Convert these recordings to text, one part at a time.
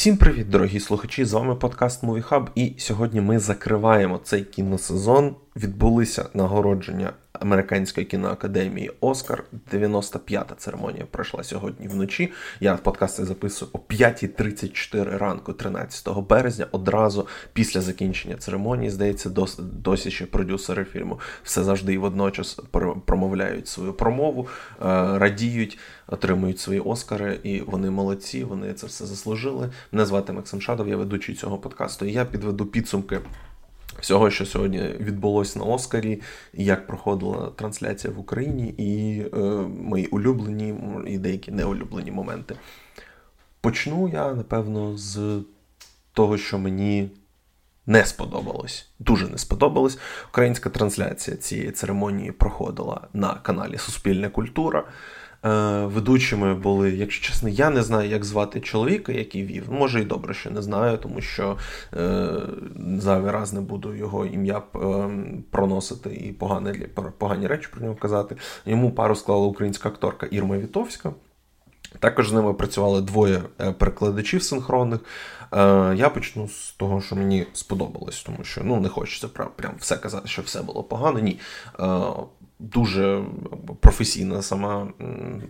Всім привіт, дорогі слухачі! З вами подкаст Movie Hub і сьогодні ми закриваємо цей кіносезон. Відбулися нагородження Американської кіноакадемії Оскар. 95-та церемонія пройшла сьогодні вночі. Я подкаст цей записую о 5.34 ранку, 13 березня, одразу після закінчення церемонії. Здається, досі, досі ще продюсери фільму все завжди і водночас промовляють свою промову, е, радіють, отримують свої Оскари, і вони молодці. Вони це все заслужили. Мене звати Максим Шадов, я ведучий цього подкасту. І я підведу підсумки. Всього, що сьогодні відбулося на Оскарі, як проходила трансляція в Україні, і е, мої улюблені і деякі неулюблені моменти. Почну я, напевно, з того, що мені не сподобалось. Дуже не сподобалось. Українська трансляція цієї церемонії проходила на каналі Суспільна Культура. Е, ведучими були, якщо чесно, я не знаю, як звати чоловіка, який вів. Може і добре, що не знаю, тому що е, зайвий раз не буду його ім'я е, проносити і погані, погані речі про нього казати. Йому пару склала українська акторка Ірма Вітовська. Також з ними працювали двоє е, перекладачів синхронних. Я почну з того, що мені сподобалось, тому що ну не хочеться прям все казати, що все було погано. Ні дуже професійна сама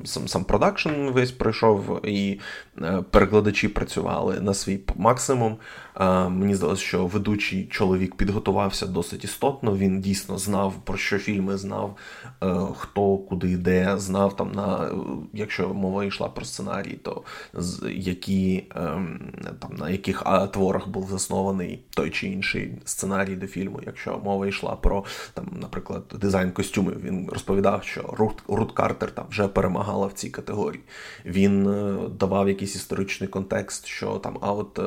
сам сам продакшн весь пройшов, і е, перекладачі працювали на свій максимум. Мені здалося, що ведучий чоловік підготувався досить істотно. Він дійсно знав про що фільми, знав е, хто куди йде, знав там на якщо мова йшла про сценарій, то які ем, там на яких творах був заснований той чи інший сценарій до фільму. Якщо мова йшла про там, наприклад, дизайн костюмів, він розповідав, що Рут, Рут Картер там вже перемагала в цій категорії. Він е, давав якийсь історичний контекст, що там а от.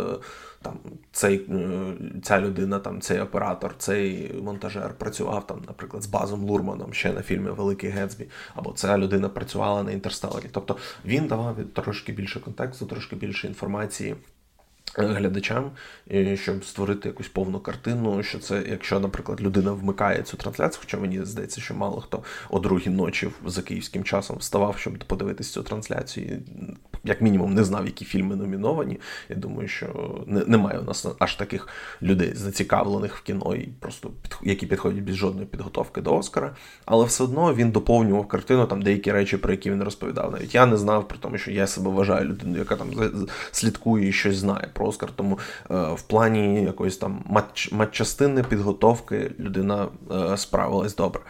Там цей, е, ця людина, там цей оператор, цей монтажер працював там, наприклад, з Базом Лурманом ще на фільмі Великий Гетсбі, або ця людина працювала на інтерстелері. Тобто він давав трошки більше контексту, трошки більше інформації. Глядачам, щоб створити якусь повну картину, що це, якщо, наприклад, людина вмикає цю трансляцію, хоча мені здається, що мало хто о другій ночі за київським часом вставав, щоб подивитися цю трансляцію, як мінімум не знав, які фільми номіновані. Я думаю, що немає у нас аж таких людей зацікавлених в кіно, і просто які підходять без жодної підготовки до Оскара. Але все одно він доповнював картину там деякі речі, про які він розповідав. Навіть я не знав, при тому, що я себе вважаю людиною, яка там слідкує і щось знає про Оскар. Тому е, в плані якоїсь там матч, матчастини підготовки людина е, справилась добре.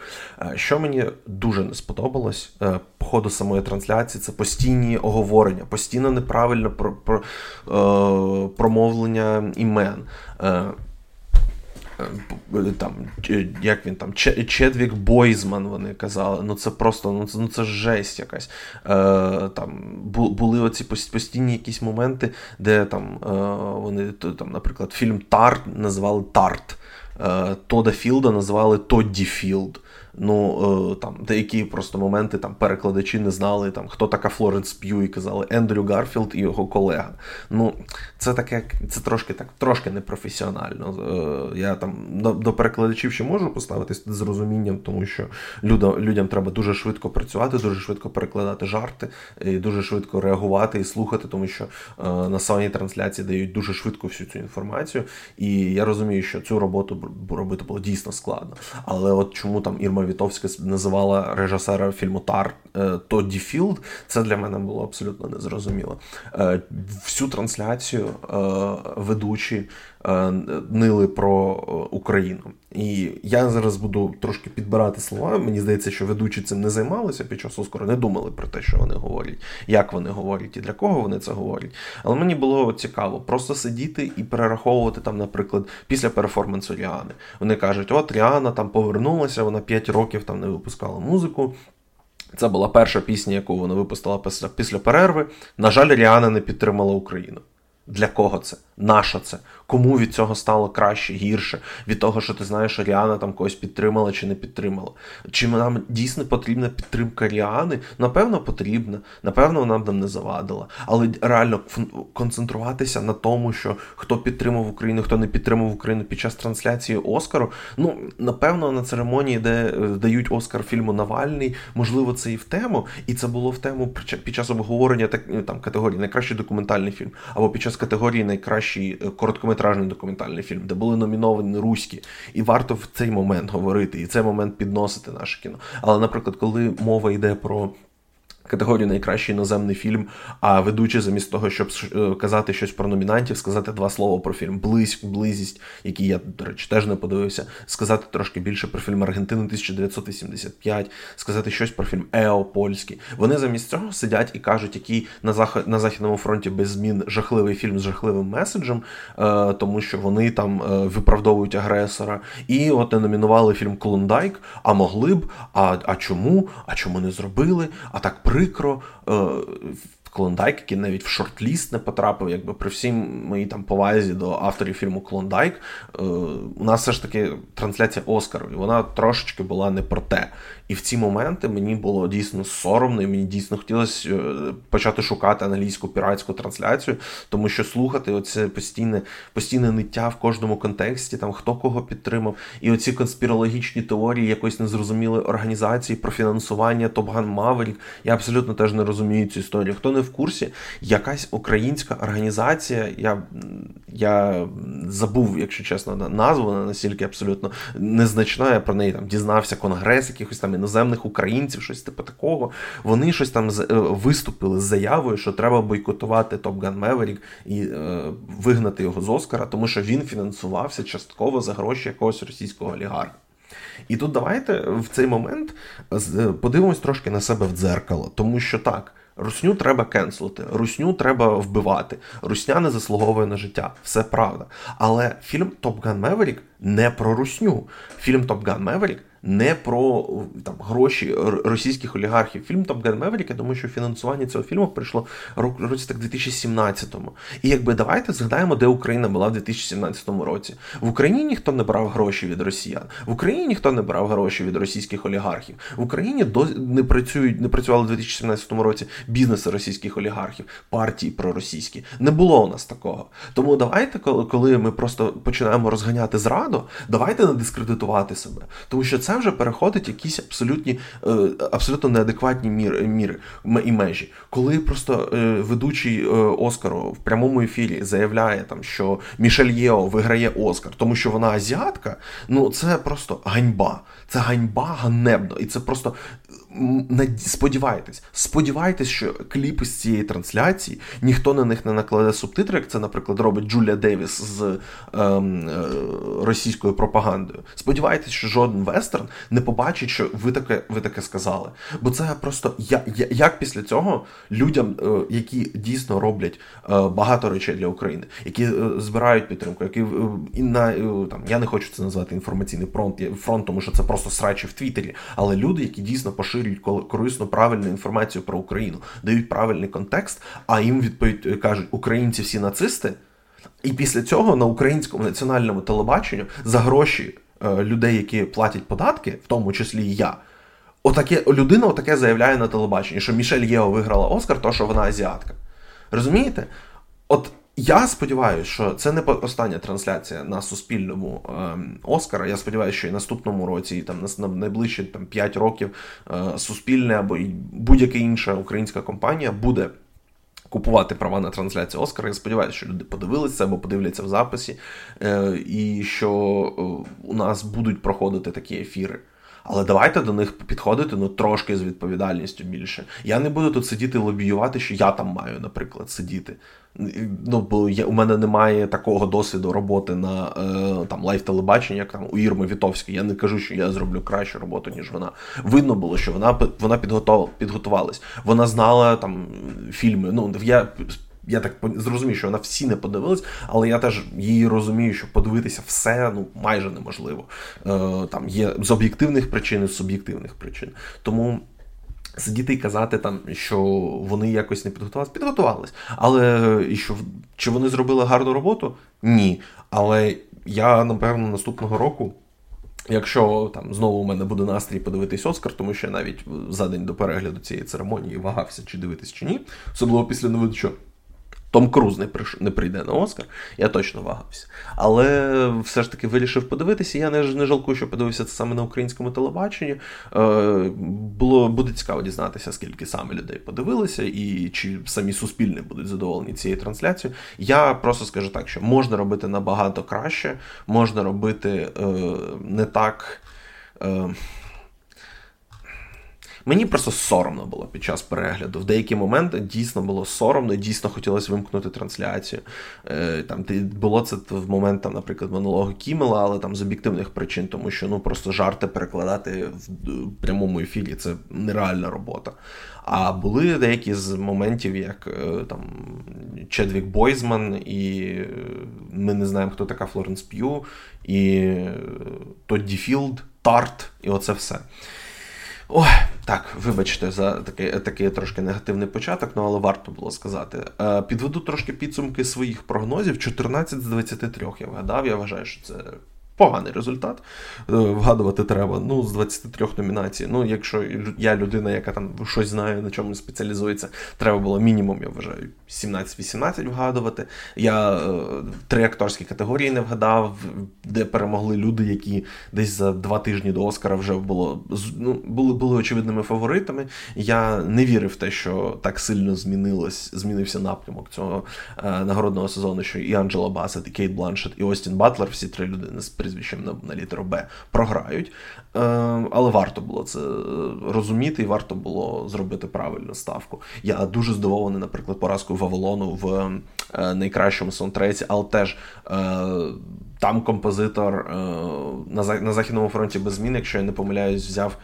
Е, що мені дуже не сподобалось по ходу самої трансляції, це постійні оговорення, постійно неправильне про, про, промовлення імен. Е, Е, там, як він там, Чедвік Бойзман, вони казали. Ну це просто ну це ну це жесть якась. Е, там Були оці постійні якісь моменти, де там е, вони, там, наприклад, фільм Тар називали Тарт. Е, Тода Філда називали Тодді Філд. Ну е, там деякі просто моменти там перекладачі не знали, там хто така Флоренс П'ю і казали Ендрю Гарфілд і його колега. Ну, це таке, це трошки так, трошки непрофесіонально. Е, я там до, до перекладачів ще можу поставитись з розумінням, тому що людям, людям треба дуже швидко працювати, дуже швидко перекладати жарти, і дуже швидко реагувати і слухати, тому що е, на самій трансляції дають дуже швидко всю цю інформацію. І я розумію, що цю роботу робити було дійсно складно. Але от чому там Ірма Вітовська називала режисера фільму Тар е, Тодді Філд, це для мене було абсолютно незрозуміло. Е, всю трансляцію е, ведучі нили про Україну. І я зараз буду трошки підбирати слова. Мені здається, що ведучі цим не займалися під час Оскару, не думали про те, що вони говорять, як вони говорять і для кого вони це говорять. Але мені було цікаво просто сидіти і перераховувати там, наприклад, після перформансу Ріани. Вони кажуть, от Ріана там повернулася, вона 5 років там не випускала музику. Це була перша пісня, яку вона випустила після перерви. На жаль, Ріана не підтримала Україну. Для кого це? Наша це? Кому від цього стало краще, гірше? Від того, що ти знаєш, Ріана там когось підтримала чи не підтримала? Чи нам дійсно потрібна підтримка Ріани? Напевно, потрібна. Напевно, вона б нам не завадила. Але реально концентруватися на тому, що хто підтримав Україну, хто не підтримав Україну під час трансляції Оскару. Ну, напевно, на церемонії, де е, дають Оскар фільму Навальний, можливо, це і в тему. І це було в тему під час обговорення так, там категорії найкращий документальний фільм, або під час категорії найкращий е, короткометражний документальний фільм, де були номіновані руські. І варто в цей момент говорити, і цей момент підносити наше кіно. Але, наприклад, коли мова йде про категорію найкращий іноземний фільм, а ведучий замість того, щоб е, казати щось про номінантів, сказати два слова про фільм Близь, близість, який я, до речі, теж не подивився, сказати трошки більше про фільм Аргентини 1985, сказати щось про фільм Ео Польський. Вони замість цього сидять і кажуть, який на зах... на західному фронті без змін жахливий фільм з жахливим меседжем, е, тому що вони там е, виправдовують агресора. І от не номінували фільм Клондайк, а могли б. А а чому? А чому не зробили? А так прикро. Клондайк, який навіть в шорт-ліст не потрапив, якби при всім моїй там повазі до авторів фільму Клондайк, е, у нас все ж таки трансляція Оскару, і вона трошечки була не про те. І в ці моменти мені було дійсно соромно, і мені дійсно хотілося е, почати шукати англійську піратську трансляцію, тому що слухати оце постійне постійне ниття в кожному контексті, там хто кого підтримав, і оці конспірологічні теорії якоїсь незрозумілої організації про фінансування Top Gun Maverick. Я абсолютно теж не розумію цю історію. Хто не в курсі, якась українська організація, я я забув, якщо чесно, назву настільки абсолютно незначна. Я про неї там дізнався конгрес, якихось там іноземних українців, щось типу такого. Вони щось там е, виступили з заявою, що треба бойкотувати Top Gun Maverick і е, вигнати його з Оскара, тому що він фінансувався частково за гроші якогось російського олігарха. І тут давайте в цей момент подивимось трошки на себе в дзеркало, тому що так. Русню треба кенселити, русню треба вбивати. Русня не заслуговує на життя. Все правда. Але фільм Gun Maverick не про русню. Фільм Gun Maverick не про там гроші російських олігархів. Фільм Gun Maverick, я думаю, що фінансування цього фільму прийшло році так 2017-му. І якби давайте згадаємо, де Україна була в 2017 році. В Україні ніхто не брав гроші від росіян, в Україні ніхто не брав гроші від російських олігархів. В Україні до не працюють, не працювали в 2017 році бізнеси російських олігархів, партії проросійські. Не було у нас такого. Тому давайте, коли ми просто починаємо розганяти зраду, давайте не дискредитувати себе, тому що це вже переходить якісь абсолютні, е, абсолютно неадекватні міри, міри і межі. Коли просто е, ведучий е, Оскару в прямому ефірі заявляє, там, що Мішель Єо виграє Оскар, тому що вона азіатка, ну це просто ганьба. Це ганьба ганебно. І це просто сподівайтесь, сподівайтесь, що кліпи з цієї трансляції ніхто на них не накладе субтитри, як це, наприклад, робить Джулія Девіс з ем, е, російською пропагандою. Сподівайтесь, що жоден вестерн не побачить, що ви таке ви таке сказали. Бо це просто я, я, як після цього людям, е, які дійсно роблять е, багато речей для України, які е, збирають підтримку, які е, і на там я не хочу це назвати інформаційний фронт, фронт, тому що це просто срачі в Твіттері, але люди, які дійсно поширюють поширюють корисну правильну інформацію про Україну, дають правильний контекст, а їм відповідь кажуть, українці всі нацисти. І після цього на українському національному телебаченню за гроші е, людей, які платять податки, в тому числі і я, отаке людина отаке заявляє на телебаченні, що Мішель Єо виграла Оскар, то що вона азіатка. Розумієте? От я сподіваюся, що це не остання трансляція на Суспільному е, Оскара. Я сподіваюся, що і наступному році, і там на найближчі там, 5 років е, Суспільне або будь-яка інша українська компанія буде купувати права на трансляцію Оскара. Я сподіваюся, що люди подивилися або подивляться в записі, е, і що е, у нас будуть проходити такі ефіри. Але давайте до них підходити ну трошки з відповідальністю більше. Я не буду тут сидіти лобіювати, що я там маю, наприклад, сидіти. Ну, бо я, у мене немає такого досвіду роботи на е, там лайв-телебаченні, як там у Ірми Вітовській. Я не кажу, що я зроблю кращу роботу, ніж вона. Видно було, що вона вона підготувалась. Вона знала там фільми. Ну, я я так зрозумів, що вона всі не подивилась, але я теж її розумію, що подивитися все ну майже неможливо. Е, Там є з об'єктивних причин і з суб'єктивних причин. Тому. Сидіти і казати, там, що вони якось не підготувалися, підготувались. Але і що чи вони зробили гарну роботу? Ні. Але я, напевно, наступного року, якщо там знову у мене буде настрій подивитись Оскар, тому що я навіть за день до перегляду цієї церемонії вагався, чи дивитись, чи ні, особливо після новин, що том Круз не приш... не прийде на Оскар, я точно вагався. Але все ж таки вирішив подивитися. Я не не жалкую, що подивився це саме на українському телебаченні. Е, було Буде цікаво дізнатися, скільки саме людей подивилися, і чи самі суспільні будуть задоволені цією трансляцією. Я просто скажу так, що можна робити набагато краще, можна робити е, не так. Е, Мені просто соромно було під час перегляду. В деякі моменти дійсно було соромно, дійсно хотілося вимкнути трансляцію. Е, там Було це в момент, там, наприклад, монологу Кімела, але там з об'єктивних причин, тому що ну просто жарти перекладати в прямому ефірі це нереальна робота. А були деякі з моментів, як е, там Чедвік Бойзман, і е, ми не знаємо, хто така Флоренс П'ю, і Тодді Філд, Тарт, і оце все. Ой, так, вибачте, за такий такий трошки негативний початок, ну але варто було сказати. Е, підведу трошки підсумки своїх прогнозів. 14 з 23 я вгадав. Я вважаю, що це поганий результат. Е, вгадувати треба. Ну, з 23 номінацій. Ну, якщо я людина, яка там щось знає, на чому спеціалізується, треба було мінімум, я вважаю, 17-18 вгадувати. Я е, три акторські категорії не вгадав, де перемогли люди, які десь за два тижні до Оскара вже було ну, були були очевидними фаворитами. Я не вірив в те, що так сильно змінилось, змінився напрямок цього е, нагородного сезону, що і Анджела Басет, і Кейт Бланшет, і Остін Батлер, всі три людини прізвищем на, на літеру Б програють. Е, але варто було це розуміти, і варто було зробити правильну ставку. Я дуже здивований, наприклад, поразкою Вавилону в е, найкращому саундтреці, але теж е, там композитор е, на на Західному фронті без змін, якщо я не помиляюсь, взяв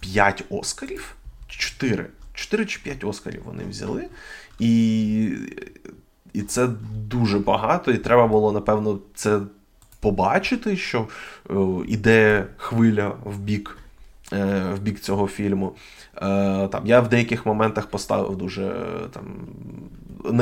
5 оскарів. 4. 4 чи 5 оскарів вони взяли. І і це дуже багато, і треба було, напевно, це побачити, що е, іде хвиля в бік е, в бік цього фільму. Е, там, Я в деяких моментах поставив дуже там,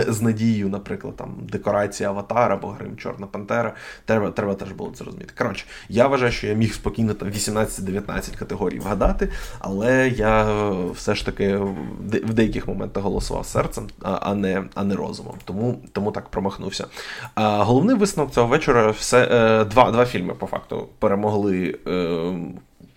з надією, наприклад, там декорація Аватара або Грим Чорна Пантера. Треба треба теж було це розуміти. Коротше, я вважаю, що я міг спокійно там 18-19 категорій вгадати, але я все ж таки в деяких моментах голосував серцем, а не а не розумом. Тому тому так промахнувся. А Головний висновок цього вечора все е, два два фільми по факту перемогли.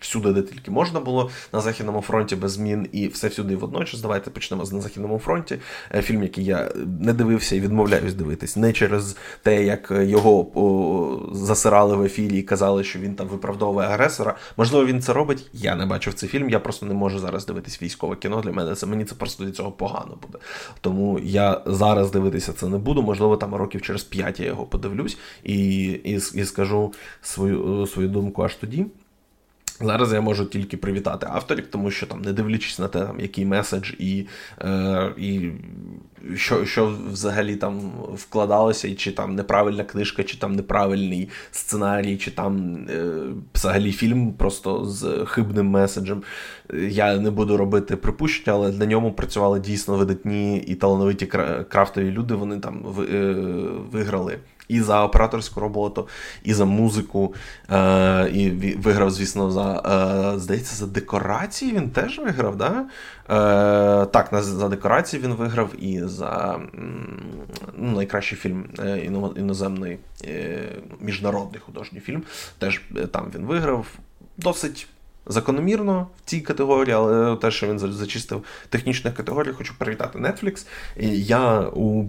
Е, всюди, де тільки можна було на Західному фронті без змін і все всюди водночас. Давайте почнемо з на Західному фронті. Е, фільм, який я не дивився і відмовляюсь дивитись, не через те, як його о, засирали в ефірі і казали, що він там виправдовує агресора. Можливо, він це робить. Я не бачив цей фільм. Я просто не можу зараз дивитись військове кіно. Для мене це мені це просто від цього погано буде. Тому я зараз дивитися це не буду. Можливо, там років через п'ять я його подивлюсь і, і, і скажу свою, свою думку аж тоді. Зараз я можу тільки привітати авторів, тому що там, не дивлячись на те, там, який меседж і е, і що що взагалі там вкладалося, і чи там неправильна книжка, чи там неправильний сценарій, чи там е, взагалі фільм просто з хибним меседжем. Я не буду робити припущення, але на ньому працювали дійсно видатні і талановиті крафтові люди. Вони там е, виграли і за операторську роботу, і за музику. Е, І виграв, звісно, за е, здається, за декорації він теж виграв. да? Е, Так, за декорації він виграв і за ну, найкращий фільм е, іноземний е, міжнародний художній фільм. Теж е, там він виграв. Досить. Закономірно в цій категорії, але те, що він зачистив технічних категорій, хочу привітати Netflix. Я у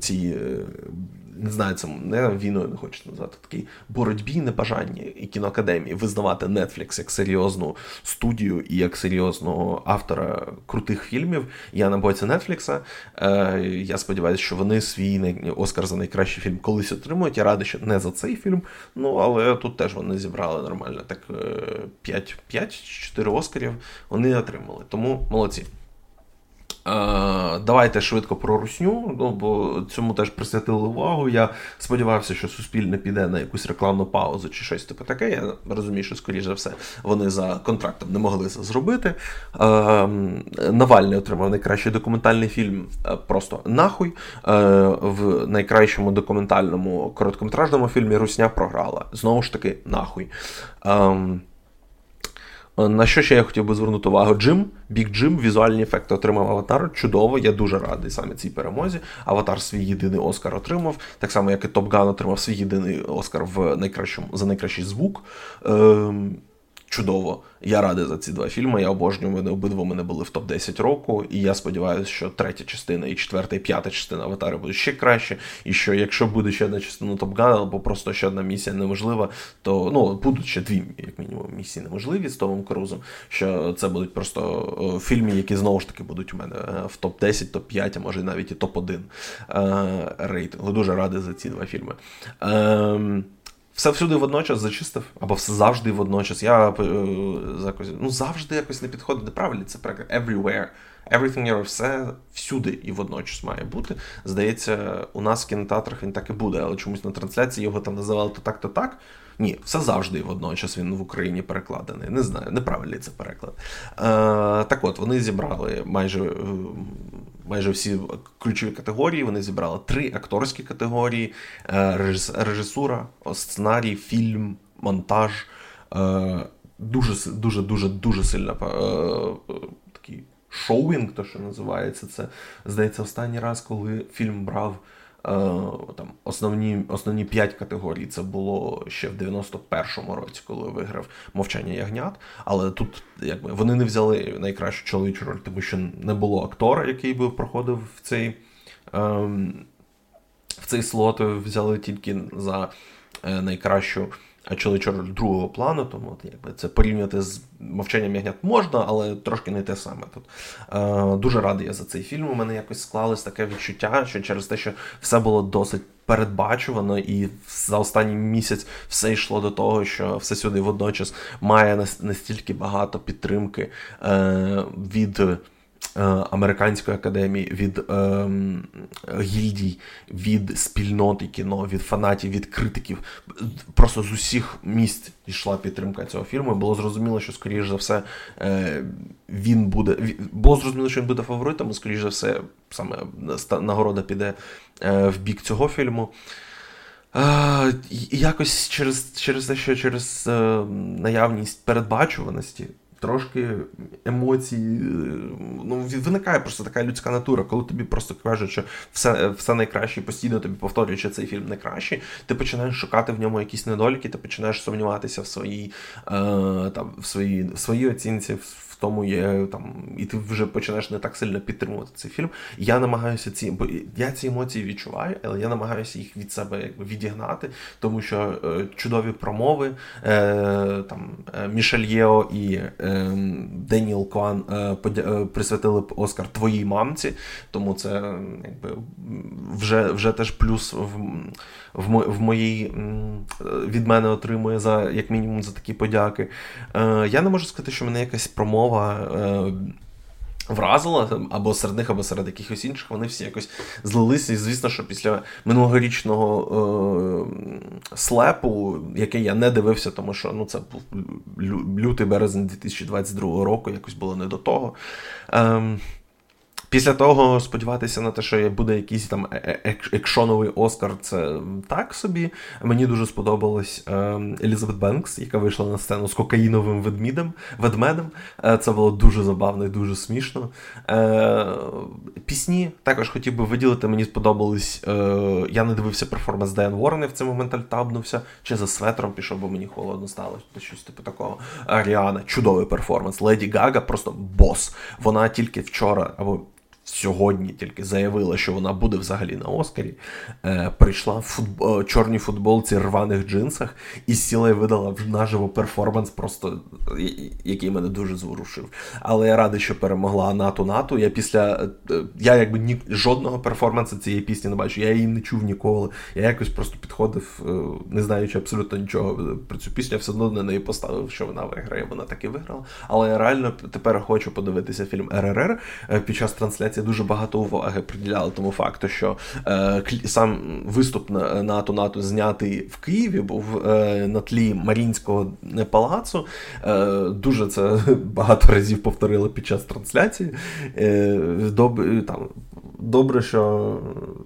цій не знаю, це не війною не хочу назвати такій боротьбі, небажанні і кіноакадемії визнавати Netflix як серйозну студію і як серйозного автора крутих фільмів. Я на боці Netflix. Е, Я сподіваюся, що вони свій Оскар за найкращий фільм колись отримують. Я радий, що не за цей фільм. Ну але тут теж вони зібрали нормально. Так 5-4 е, Оскарів вони отримали. Тому молодці. Давайте швидко про русню, ну, бо цьому теж присвятили увагу. Я сподівався, що суспільне піде на якусь рекламну паузу чи щось типу таке. Я розумію, що, скоріш за все, вони за контрактом не могли це зробити. Навальний отримав найкращий документальний фільм просто нахуй. В найкращому документальному короткометражному фільмі Русня програла. Знову ж таки, нахуй. Е, на що ще я хотів би звернути увагу? Джим, Бік Джим, візуальні ефекти отримав Аватар. Чудово, я дуже радий саме цій перемозі. Аватар свій єдиний Оскар отримав, так само, як і Топ Ган отримав свій єдиний Оскар в найкращому за найкращий звук. Ем, чудово. Я радий за ці два фільми. Я обожнюю вони обидва мене були в топ-10 року. І я сподіваюся, що третя частина, і четверта, і п'ята частина аватара будуть ще краще. І що якщо буде ще одна частина Топгана, або просто ще одна місія неможлива, то ну будуть ще дві, як мінімум, місії неможливі з Томом Крузом. Що це будуть просто фільми, які знову ж таки будуть у мене е, в топ-10, топ-5, а може навіть і топ-1 е, рейтингу. Дуже радий за ці два фільми. Все всюди водночас зачистив, або все завжди водночас. Я е, ну, завжди якось не підходить неправильно. Це everywhere. Everything here, все всюди і водночас має бути. Здається, у нас в кінотеатрах він так і буде, але чомусь на трансляції його там називали то так, то так. Ні, все завжди і водночас він в Україні перекладений. Не знаю, неправильний це переклад. Е, Так от, вони зібрали майже е, майже всі ключові категорії. Вони зібрали три акторські категорії: е, режисура, сценарій, фільм, монтаж. Е, дуже дуже дуже дуже сильна шоуінг, то що називається. Це здається останній раз, коли фільм брав. Там Основні основні п'ять категорій це було ще в 91-му році, коли виграв мовчання ягнят. Але тут якби вони не взяли найкращу чоловічу роль, тому що не було актора, який би проходив в цей ем, в цей слот. Взяли тільки за е, найкращу чоловічу роль другого плану, тому от, якби це порівняти з мовчанням ягнят можна, але трошки не те саме тут. Е, Дуже радий я за цей фільм. У мене якось склалось таке відчуття, що через те, що все було досить передбачувано, і за останній місяць все йшло до того, що все сюди водночас має настільки багато підтримки е, від. Е, американської академії, від е, гільдій, від спільноти кіно, від фанатів, від критиків. Просто з усіх місць йшла підтримка цього фільму. Було зрозуміло, що, скоріш за все, е, він буде. Було зрозуміло, що він буде фаворитом, і, скоріш за все, саме нагорода піде е, в бік цього фільму. Е, якось через через те, що через е, наявність передбачуваності трошки емоцій. Ну, Виникає просто така людська натура, коли тобі просто кажуть, що все все найкраще, постійно тобі повторюють, що цей фільм найкращий, ти починаєш шукати в ньому якісь недоліки, ти починаєш сумніватися в своїй е, там, в своїй, в своїй оцінці. в тому є там, і ти вже починаєш не так сильно підтримувати цей фільм. Я намагаюся ці, бо я ці емоції відчуваю, але я намагаюся їх від себе відігнати, тому що е, чудові промови е, там е, Мішель Єо і е, Деніел Кван е, е, присвятили Оскар твоїй мамці, тому це якби вже вже теж плюс в в, в моїй від мене отримує за як мінімум за такі подяки. Е, Я не можу сказати, що мене якась промова. Е, Вразила або серед них, або серед якихось інших, вони всі якось злилися. І звісно, що після минулогорічного е, слепу, який я не дивився, тому що ну, це був лютий березень 2022 року, якось було не до того. Е, Після того сподіватися на те, що буде якийсь там е, е, екшоновий Оскар, це так собі. Мені дуже сподобалась е, Елізабет Бенкс, яка вийшла на сцену з кокаїновим ведмідем, ведмедем. Це було дуже забавно і дуже смішно. Пісні також хотів би виділити. Мені сподобались. Я не дивився перформанс Дайан Ворни в цей момент альтабнувся, чи за светром пішов, бо мені холодно стало. Щось типу такого. Аріана, чудовий перформанс. Леді Гага просто бос. Вона тільки вчора або сьогодні тільки заявила, що вона буде взагалі на Оскарі, е, прийшла в футбол, е, чорній футболці рваних джинсах і сіла і видала наживо перформанс, просто який мене дуже зворушив. Але я радий, що перемогла НАТО НАТО. Я після е, я якби ні жодного перформансу цієї пісні не бачу. Я її не чув ніколи. Я якось просто підходив, е, не знаючи абсолютно нічого про цю пісню. Я все одно на неї поставив, що вона виграє. Вона так і виграла. Але я реально тепер хочу подивитися фільм РРР під час трансляції трансляції дуже багато уваги приділяли тому факту, що е, сам виступ НАТО НАТО знятий в Києві був е, на тлі Марінського палацу. Е, Дуже це багато разів повторили під час трансляції. Е, доб, там, Добре, що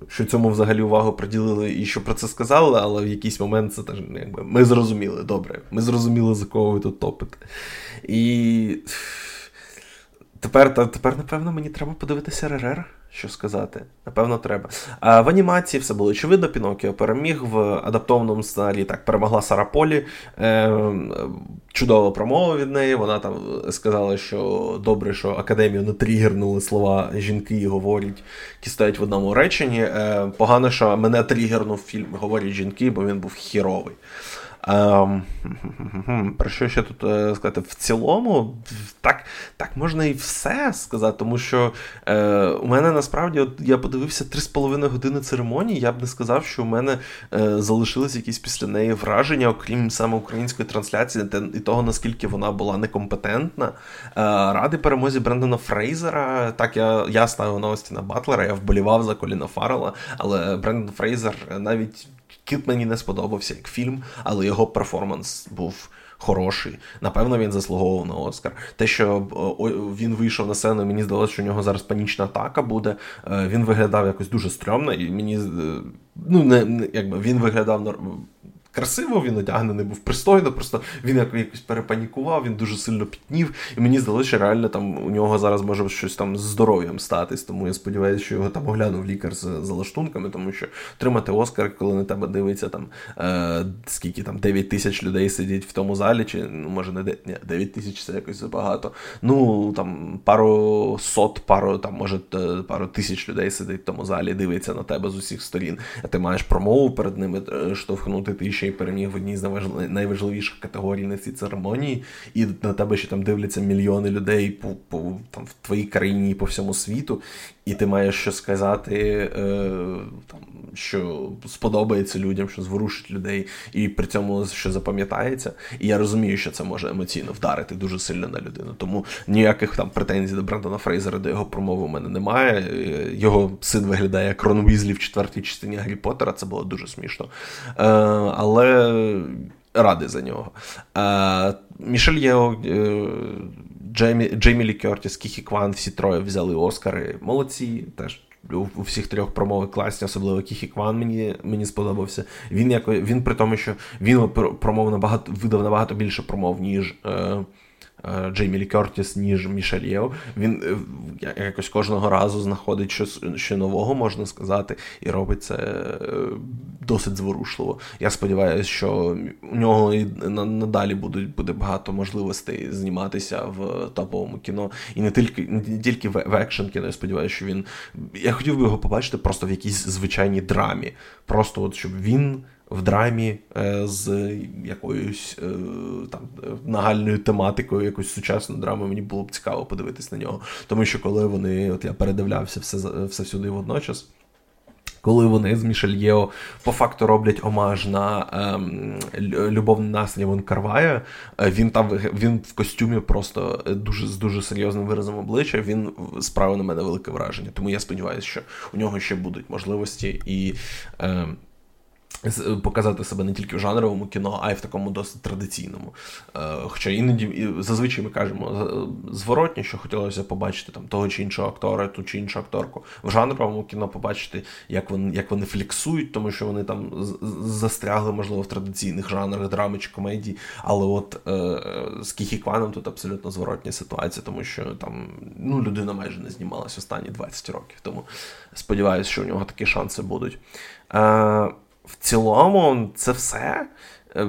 що цьому взагалі увагу приділили і що про це сказали, але в якийсь момент це теж якби ми зрозуміли добре. Ми зрозуміли, за кого ви тут топите. І тепер, тепер, напевно, мені треба подивитися РРР, що сказати. Напевно, треба. А В анімації все було очевидно. Пінокіо переміг в адаптованому сценарії. Так, перемогла Сара Полі. Е, Чудова промова від неї. Вона там сказала, що добре, що академію не тригернули слова жінки і говорять, які стоять в одному реченні. Е, Погано, що мене тригернув фільм Говорять жінки, бо він був хіровий. Про що ще тут е, сказати? В цілому, так так можна і все сказати, тому що е, у мене насправді от я подивився 3,5 години церемонії. Я б не сказав, що у мене е, залишились якісь після неї враження, окрім саме української трансляції, і того, наскільки вона була некомпетентна. Е, ради перемозі Брендона Фрейзера. Так, я я ставив на Батлера, я вболівав за Коліна Фаррела, але Брендон Фрейзер навіть. Кіт мені не сподобався як фільм, але його перформанс був хороший. Напевно, він заслуговував на Оскар. Те, що він вийшов на сцену, мені здалося, що у нього зараз панічна атака буде. Е, він виглядав якось дуже стрьомно, і мені е, ну не якби він виглядав красиво, він одягнений був пристойно, просто він якось перепанікував, він дуже сильно пітнів. І мені здалося, що реально там у нього зараз може щось там з здоров'ям статись. Тому я сподіваюся, що його там оглянув лікар з залаштунками, тому що отримати Оскар, коли на тебе дивиться там е, скільки там 9 тисяч людей сидять в тому залі, чи ну може не 9, ні, 9 тисяч це якось забагато. Ну там пару сот, пару там, може пару тисяч людей сидить в тому залі, дивиться на тебе з усіх сторін. А ти маєш промову перед ними е, штовхнути ти ще ще й переміг в одній з найважливіших категорій на цій церемонії, і на тебе ще там дивляться мільйони людей по, по там в твоїй країні і по всьому світу, і ти маєш що сказати, е, там, що сподобається людям, що зворушить людей, і при цьому що запам'ятається. І я розумію, що це може емоційно вдарити дуже сильно на людину. Тому ніяких там претензій до Брендона Фрейзера до його промови у мене немає. Е, його син виглядає як Рон Візлі в четвертій частині Гаррі Поттера, це було дуже смішно. Е, але радий за нього. Мішель Єо, Джеймі, Джеймі Лі Кертіс, Кіхі Кван, всі троє взяли Оскари. Молодці. теж у всіх трьох промови класні, особливо Кіхі Кван мені мені сподобався. Він як, він при тому, що він промов набагато видав набагато більше промов, ніж. Е, Джеймі Лі Кертіс, ніж Мішель Єо. Він е, якось кожного разу знаходить щось що нового, можна сказати, і робить це е, досить зворушливо. Я сподіваюся, що у нього і надалі будуть буде багато можливостей зніматися в топовому кіно. І не тільки не тільки в екшн кіно. Я сподіваюся, що він. Я хотів би його побачити просто в якійсь звичайній драмі. Просто от щоб він в драмі е, з якоюсь е, там нагальною тематикою, якусь сучасну драму. Мені було б цікаво подивитись на нього. Тому що коли вони, от я передивлявся все все всюди водночас. Коли вони з Мішельєо по факту роблять омаж на ем, любовний наслідь Вон Карвая, е, він там він в костюмі просто дуже з дуже серйозним виразом обличчя. Він справив на мене велике враження. Тому я сподіваюся, що у нього ще будуть можливості і. Ем, Показати себе не тільки в жанровому кіно, а й в такому досить традиційному. Е, хоча іноді зазвичай ми кажемо зворотні, що хотілося побачити там того чи іншого актора, ту чи іншу акторку. В жанровому кіно побачити, як вони як вони фліксують, тому що вони там застрягли, можливо, в традиційних жанрах драми чи комедії. Але от е, з Кіхі Кваном тут абсолютно зворотня ситуація, тому що там ну, людина майже не знімалася останні 20 років. Тому сподіваюся, що у нього такі шанси будуть. Е, в цілому, це все. Е,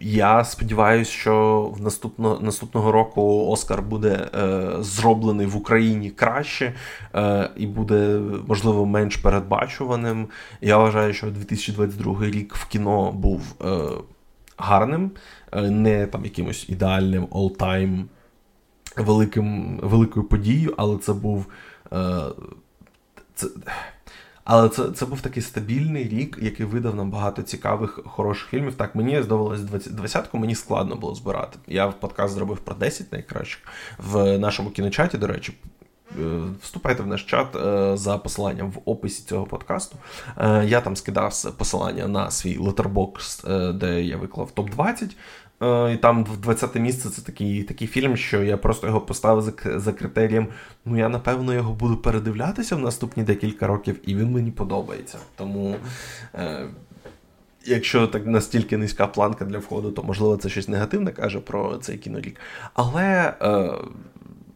я сподіваюся, що в наступно, наступного року Оскар буде е, зроблений в Україні краще е, і буде, можливо, менш передбачуваним. Я вважаю, що 2022 рік в кіно був е, гарним, е, не там якимось ідеальним all-time великим, великою подією, але це був. Е, це, але це це був такий стабільний рік, який видав нам багато цікавих, хороших фільмів. Так, мені здавалось 20-ку, мені складно було збирати. Я подкаст зробив про 10 найкращих в нашому кіночаті, до речі. вступайте в наш чат за посиланням в описі цього подкасту. Я там скидав посилання на свій летербокс, де я виклав топ-20. І там 20 місце це такий такий фільм, що я просто його поставив за за критерієм. Ну я напевно його буду передивлятися в наступні декілька років, і він мені подобається. Тому е, якщо так настільки низька планка для входу, то можливо це щось негативне каже про цей кінорік. Але е,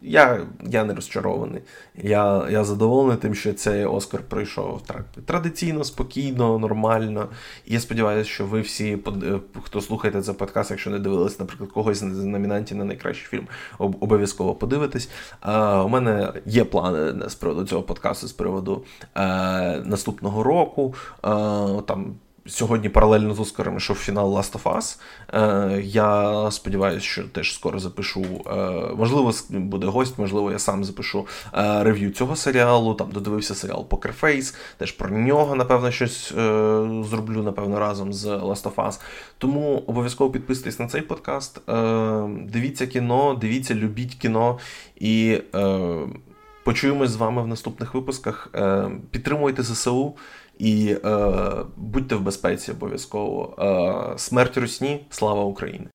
я я не розчарований. Я я задоволений тим, що цей Оскар пройшов традиційно, спокійно, нормально. І я сподіваюся, що ви всі, е, хто слухаєте цей подкаст, якщо не дивились, наприклад, когось з номінантів на найкращий фільм, обов'язково подивитесь. У мене є плани з приводу цього подкасту, з приводу е, наступного року. Там Сьогодні паралельно з Оскаром йшов фінал Last of Us. Е, Я сподіваюся, що теж скоро запишу. Е, Можливо, буде гость, можливо, я сам запишу е, рев'ю цього серіалу. Там додивився серіал Face, теж про нього, напевно, щось е, зроблю, напевно, разом з Last of Us. Тому обов'язково підписуйтесь на цей подкаст. Е, Дивіться кіно, дивіться, любіть кіно і. Е, Почуємось з вами в наступних випусках. Е, підтримуйте ЗСУ. І е, будьте в безпеці обов'язково. Е, Смерть Русні, слава Україні!